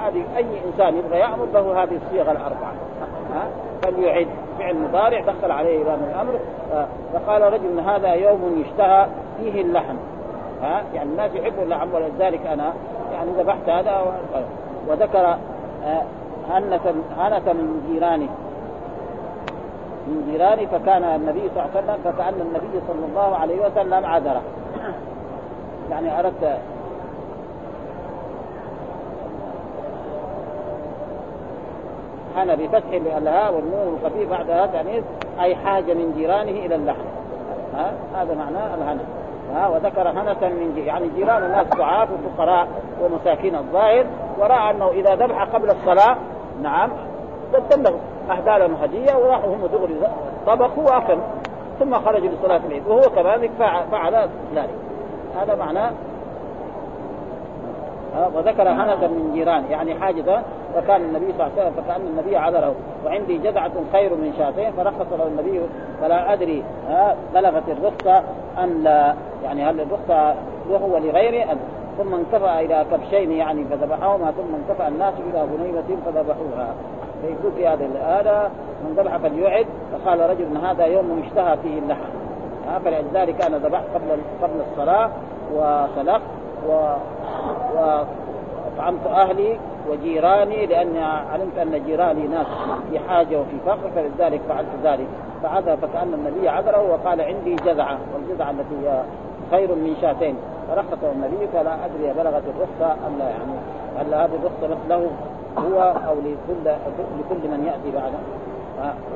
هذه أي إنسان يبغى يأمر له هذه الصيغ الأربعة. ها؟ فليعد فعل مضارع دخل عليه لام الأمر. فقال رجل هذا يوم يشتهى فيه اللحم. ها؟ يعني الناس يحبوا اللحم ولذلك أنا يعني ذبحت هذا وذكر هنة هنة من جيرانه. من جيرانه فكان النبي صلى الله عليه وسلم فكأن النبي صلى الله عليه وسلم عذره. يعني أردت حنى بفتح الهاء والنون الخفيف بعد هذا يعني أي حاجة من جيرانه إلى اللحم. ها؟ هذا معناه الهنا. ها؟ وذكر هنة من جي يعني جيران الناس ضعاف وفقراء ومساكين الظاهر ورأى أنه إذا ذبح قبل الصلاة نعم قدم له اهدى لهم هدية وراحوا هم دغري طبخوا وأكلوا. ثم خرجوا لصلاة العيد وهو كذلك فعل ذلك. هذا معناه وذكر هنة من جيران يعني حاجة فكان النبي صلى الله عليه وسلم فكأن النبي عذره. وعندي جذعة خير من شاتين فرخص له النبي فلا أدري بلغت الرخصة أم لا. يعني هل الرخصة له ولغيره أم؟ ثم انكفأ إلى كبشين يعني فذبحهما ثم انكفأ الناس إلى غنيمة فذبحوها. فيقول في هذه الآلة من ذبح فليعد فقال رجل هذا يوم اشتهى فيه اللحم. فلذلك أنا ذبحت قبل قبل الصلاة وسلخت و وأطعمت أهلي وجيراني لأني علمت أن جيراني ناس في حاجة وفي فقر فلذلك فعلت ذلك. فعذر فكأن النبي عذره وقال عندي جذعة والجذعة التي هي خير من شاتين. فرخصه النبي فلا أدري بلغت الرخصة أم لا يعني هل هذه الرخصة له هو أو لكل لكل من يأتي بعده.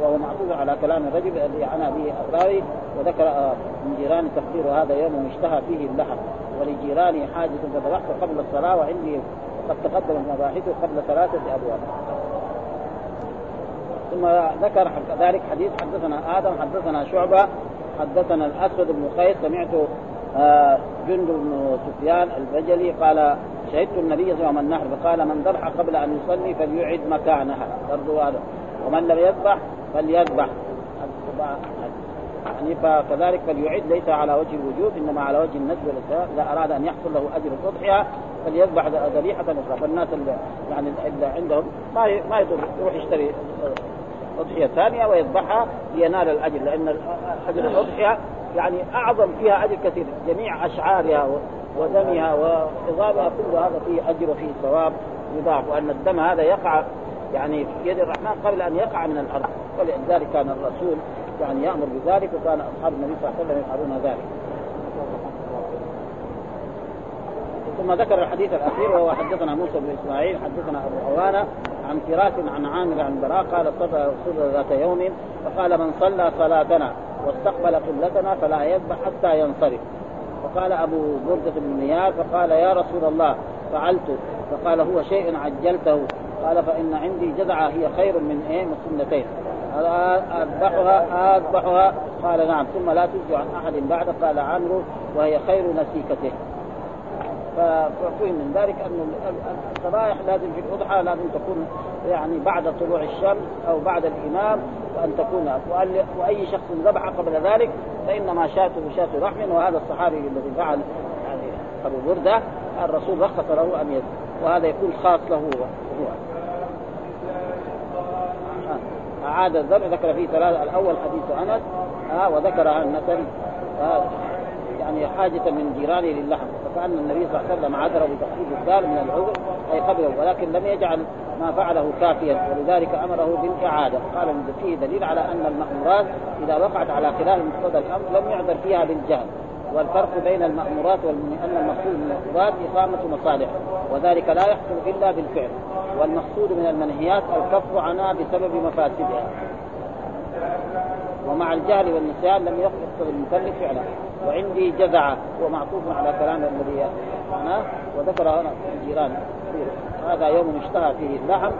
وهو معطوف على كلام الرجل الذي عنا به الراوي وذكر من جيران تقدير هذا يوم اشتهى فيه اللحم. ولجيراني حاجة فذبحت قبل الصلاة وعندي قد تقدم مباحثه قبل ثلاثة أبواب. ثم ذكر ذلك حديث حدثنا آدم حدثنا شعبة حدثنا الأسود بن قيس سمعت آه، جند بن سفيان البجلي قال شهدت النبي صلى الله عليه وسلم النحر فقال من ذبح قبل أن يصلي فليعد مكانها. برضو هذا. ومن لم يذبح فليذبح. يعني فكذلك فليعد ليس على وجه الوجوب إنما على وجه الندب والاستحباب إذا أراد أن يحصل له أجر الاضحيه فليذبح ذبيحه أخرى. فالناس اللي يعني اللي عندهم ما ما يروح يشتري اضحيه ثانية ويذبحها لينال الأجر لأن اجر الاضحيه يعني أعظم فيها أجر كثير. جميع أشعارها ودمها وعظامها كل هذا فيه أجر وفيه ثواب يضاعف وأن الدم هذا يقع يعني في يد الرحمن قبل أن يقع من الأرض. ولذلك كان الرسول يعني يأمر بذلك وكان أصحاب النبي صلى الله عليه وسلم يفعلون ذلك. ثم ذكر الحديث الأخير وهو حدثنا موسى بن إسماعيل حدثنا أبو عوانة عن فراس عن عامر عن براء قال صلى رسول ذات يوم فقال من صلى صلاتنا واستقبل قبلتنا فلا يذبح حتى ينصرف. فقال أبو بردة بن نيار فقال يا رسول الله فعلت. فقال هو شيء عجلته. قال فإن عندي جذعه هي خير من إيه؟ من سنتين. أذبحها أذبحها. قال نعم ثم لا تجزي عن أحد بعد قال عمرو وهي خير نسيكته. ففهم من ذلك أن الذبائح لازم في الأضحى لازم تكون يعني بعد طلوع الشمس أو بعد الإمام وأن تكون وأي شخص ذبح قبل ذلك فإنما شاته شاة رحم. وهذا الصحابي الذي فعل يعني أبو برده الرسول رخص له أن يذبح وهذا يكون خاص له هو. أعاد الذبح ذكر فيه ثلاثة الأول حديث أنس آه وذكر أنس آه يعني حاجة من جيرانه للحم فكأن النبي صلى الله عليه وسلم عذر بتخفيف الدال من العذر أي قبله ولكن لم يجعل ما فعله كافيا ولذلك أمره بالإعادة. قال فيه دليل على أن المأمورات إذا وقعت على خلاف مقتضى الأمر لم يعذر فيها بالجهل. والفرق بين المأمورات أن المقصود من المأمورات إقامة مصالح وذلك لا يحصل إلا بالفعل والمقصود من المنهيات الكف عنها بسبب مفاسدها. ومع الجهل والنسيان لم يقصد المكلف فعلا. وعندي جزعة هو معطوف على كلام الذي أنا وذكر هنا الجيران هذا يوم اشتهى فيه اللحم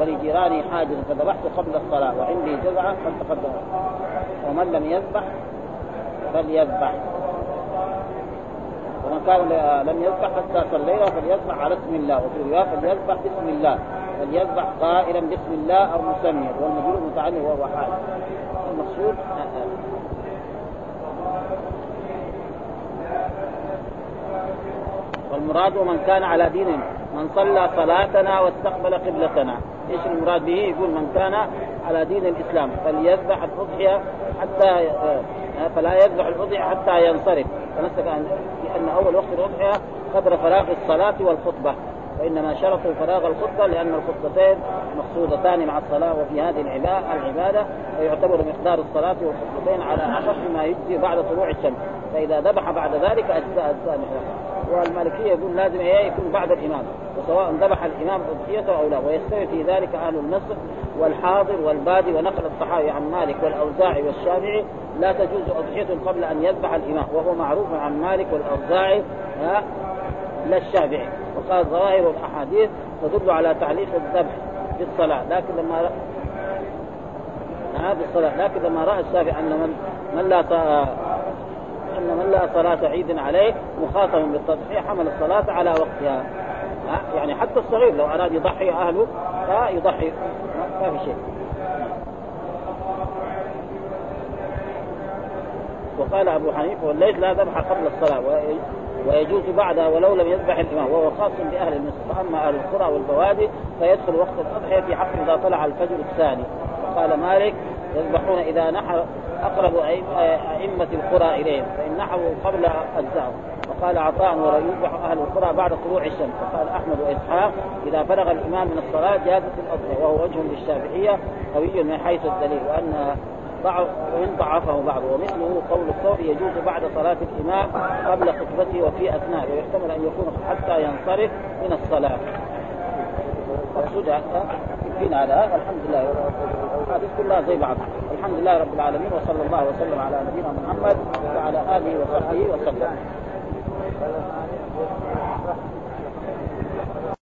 ولجيراني حاجز فذبحت قبل الصلاة وعندي جزعة قد تقدم ومن لم يذبح فليذبح. ومن كان لم يذبح حتى صلينا فليذبح على اسم الله. وفي رواية فليذبح بسم الله. فليذبح قائلا بسم الله أو مسميا. والمجرور متعلق وهو حال المقصود والمراد من كان على دين من صلى صلاتنا واستقبل قبلتنا. إيش المراد به؟ يقول من كان على دين الإسلام فليذبح الاضحيه حتى فلا يذبح الاضحيه حتى ينصرف. فنسك لأن أول وقت الاضحيه قدر فراغ الصلاة والخطبة. وانما شرطوا فراغ الخطبة لأن الخطبتين مقصودتان مع الصلاة وفي هذه العبادة فيعتبر مقدار الصلاة والخطبتين على اخف ما يجزي بعد طلوع الشمس. فإذا ذبح بعد ذلك أجزاء اجزاء والمالكية يقول لازم إيه يكون بعد الإمام وسواء ذبح الإمام أضحيته أو لا ويستوي في ذلك أهل النصر والحاضر والبادي ونقل الصحابي عن مالك والأوزاعي والشافعي لا تجوز أضحية قبل أن يذبح الإمام وهو معروف عن مالك والأوزاعي لا الشافعي وقال ظواهر الاحاديث تدل على تعليق الذبح في الصلاه لكن لما رأ... هذه الصلاه لكن لما رأى الشافعي أن من من لا. ان من لا صلاة عيد عليه مخاطب بالتضحية حمل الصلاة على وقتها. يعني حتى الصغير لو أراد يضحي أهله فيضحي ما في شيء. وقال أبو حنيفة والليل لا ذبح قبل الصلاة ويجوز بعدها ولو لم يذبح الإمام وهو خاص بأهل المصر فأما أهل القرى والبوادي فيدخل وقت الاضحيه في حق إذا طلع الفجر الثاني. وقال مالك يذبحون إذا نحر أقرب أئمة القرى إليهم فإن نحروا قبل اجزاهم وقال عطاء ولا يذبح أهل القرى بعد طلوع الشمس. وقال أحمد وإسحاق إذا فرغ الإمام من الصلاة جازت الاضحيه وهو وجه للشافعية قوي من حيث الدليل وأن ضعف وإن ضعفه بعض. ومثله قول الثوري يجوز بعد صلاة الإمام قبل خطبته وفي أثناء ويحتمل أن يكون حتى ينصرف من الصلاة. مقصود هذا الحمد لله الحديث كلها زي بعض الحمد لله رب العالمين وصلى الله وسلم على نبينا محمد وعلى آله وصحبه وسلم.